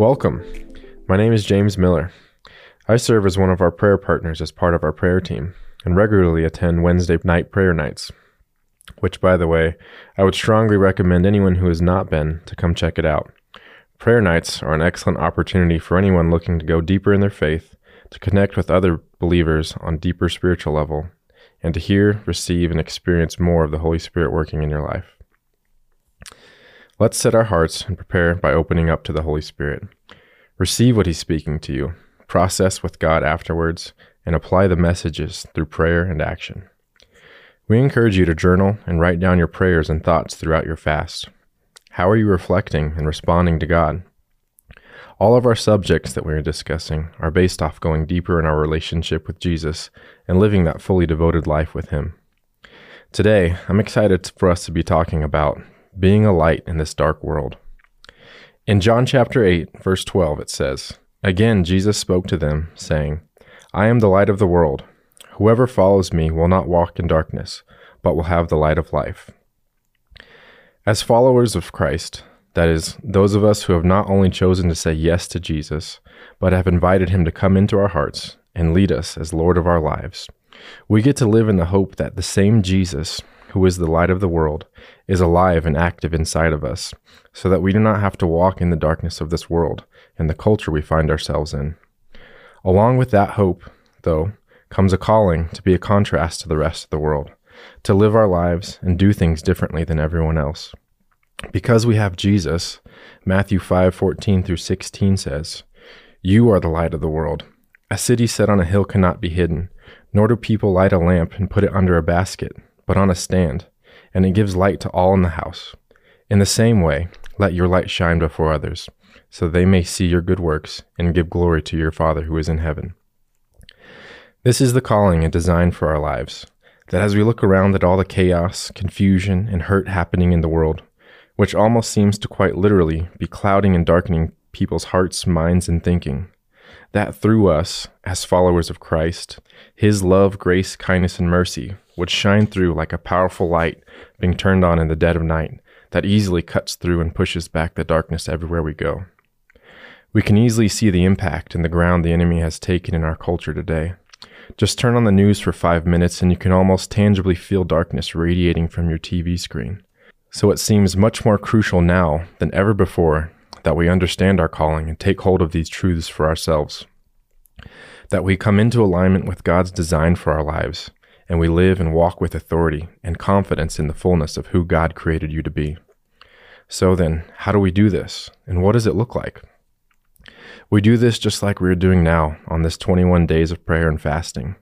Welcome. My name is James Miller. I serve as one of our prayer partners as part of our prayer team and regularly attend Wednesday night prayer nights, which, by the way, I would strongly recommend anyone who has not been to come check it out. Prayer nights are an excellent opportunity for anyone looking to go deeper in their faith, to connect with other believers on deeper spiritual level, and to hear, receive, and experience more of the Holy Spirit working in your life. Let's set our hearts and prepare by opening up to the Holy Spirit. Receive what He's speaking to you, process with God afterwards, and apply the messages through prayer and action. We encourage you to journal and write down your prayers and thoughts throughout your fast. How are you reflecting and responding to God? All of our subjects that we are discussing are based off going deeper in our relationship with Jesus and living that fully devoted life with Him. Today, I'm excited for us to be talking about being a light in this dark world. In John chapter 8, verse 12, it says, Again, Jesus spoke to them, saying, I am the light of the world. Whoever follows me will not walk in darkness, but will have the light of life. As followers of Christ, that is, those of us who have not only chosen to say yes to Jesus, but have invited him to come into our hearts and lead us as Lord of our lives, we get to live in the hope that the same Jesus who is the light of the world, is alive and active inside of us, so that we do not have to walk in the darkness of this world and the culture we find ourselves in. Along with that hope, though, comes a calling to be a contrast to the rest of the world, to live our lives and do things differently than everyone else. Because we have Jesus, Matthew 5:14 through 16 says, "You are the light of the world. A city set on a hill cannot be hidden, nor do people light a lamp and put it under a basket, but on a stand, and it gives light to all in the house. In the same way, let your light shine before others, so they may see your good works and give glory to your Father who is in heaven. This is the calling and design for our lives, that as we look around at all the chaos, confusion, and hurt happening in the world, which almost seems to quite literally be clouding and darkening people's hearts, minds, and thinking, that through us, as followers of Christ, His love, grace, kindness, and mercy would shine through like a powerful light being turned on in the dead of night that easily cuts through and pushes back the darkness everywhere we go. We can easily see the impact and the ground the enemy has taken in our culture today. Just turn on the news for five minutes and you can almost tangibly feel darkness radiating from your TV screen. So it seems much more crucial now than ever before that we understand our calling and take hold of these truths for ourselves. That we come into alignment with God's design for our lives and we live and walk with authority and confidence in the fullness of who God created you to be. So then, how do we do this, and what does it look like? We do this just like we are doing now on this 21 days of prayer and fasting.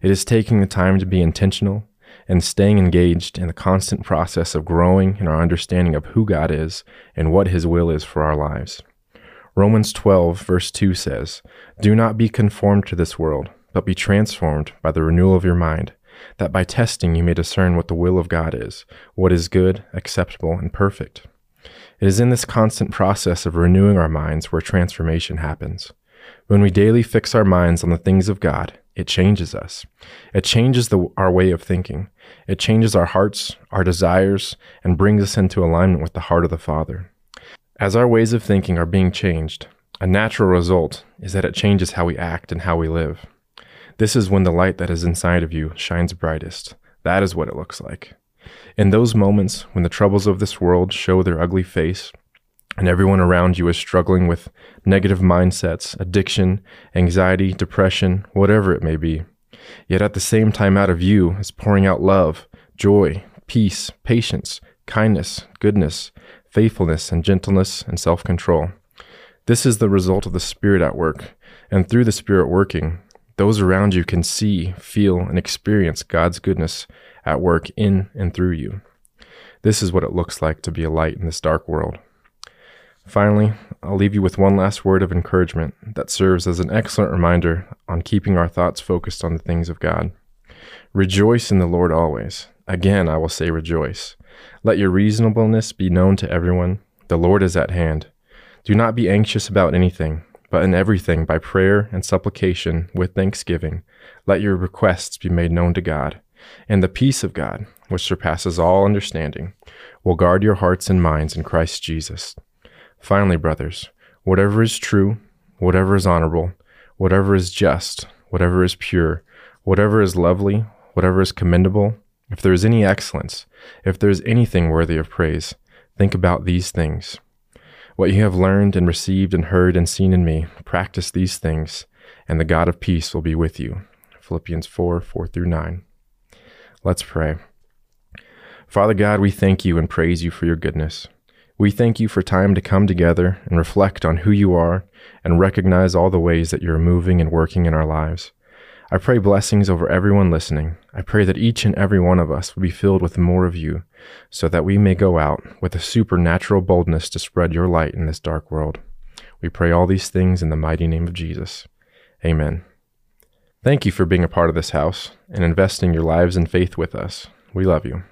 It is taking the time to be intentional and staying engaged in the constant process of growing in our understanding of who God is and what His will is for our lives. Romans 12, verse 2 says, Do not be conformed to this world, but be transformed by the renewal of your mind that by testing you may discern what the will of God is, what is good, acceptable, and perfect. It is in this constant process of renewing our minds where transformation happens. When we daily fix our minds on the things of God, it changes us. It changes the, our way of thinking. It changes our hearts, our desires, and brings us into alignment with the heart of the Father. As our ways of thinking are being changed, a natural result is that it changes how we act and how we live. This is when the light that is inside of you shines brightest. That is what it looks like. In those moments when the troubles of this world show their ugly face, and everyone around you is struggling with negative mindsets, addiction, anxiety, depression, whatever it may be. Yet at the same time, out of you is pouring out love, joy, peace, patience, kindness, goodness, faithfulness, and gentleness and self control. This is the result of the Spirit at work, and through the Spirit working, those around you can see, feel, and experience God's goodness at work in and through you. This is what it looks like to be a light in this dark world. Finally, I'll leave you with one last word of encouragement that serves as an excellent reminder on keeping our thoughts focused on the things of God. Rejoice in the Lord always. Again, I will say rejoice. Let your reasonableness be known to everyone. The Lord is at hand. Do not be anxious about anything but in everything by prayer and supplication with thanksgiving, let your requests be made known to God. And the peace of God, which surpasses all understanding, will guard your hearts and minds in Christ Jesus. Finally, brothers, whatever is true, whatever is honorable, whatever is just, whatever is pure, whatever is lovely, whatever is commendable, if there is any excellence, if there is anything worthy of praise, think about these things. What you have learned and received and heard and seen in me, practice these things, and the God of peace will be with you. Philippians 4 4 through 9. Let's pray. Father God, we thank you and praise you for your goodness. We thank you for time to come together and reflect on who you are and recognize all the ways that you're moving and working in our lives. I pray blessings over everyone listening. I pray that each and every one of us will be filled with more of you, so that we may go out with a supernatural boldness to spread your light in this dark world. We pray all these things in the mighty name of Jesus. Amen. Thank you for being a part of this house and investing your lives and faith with us. We love you.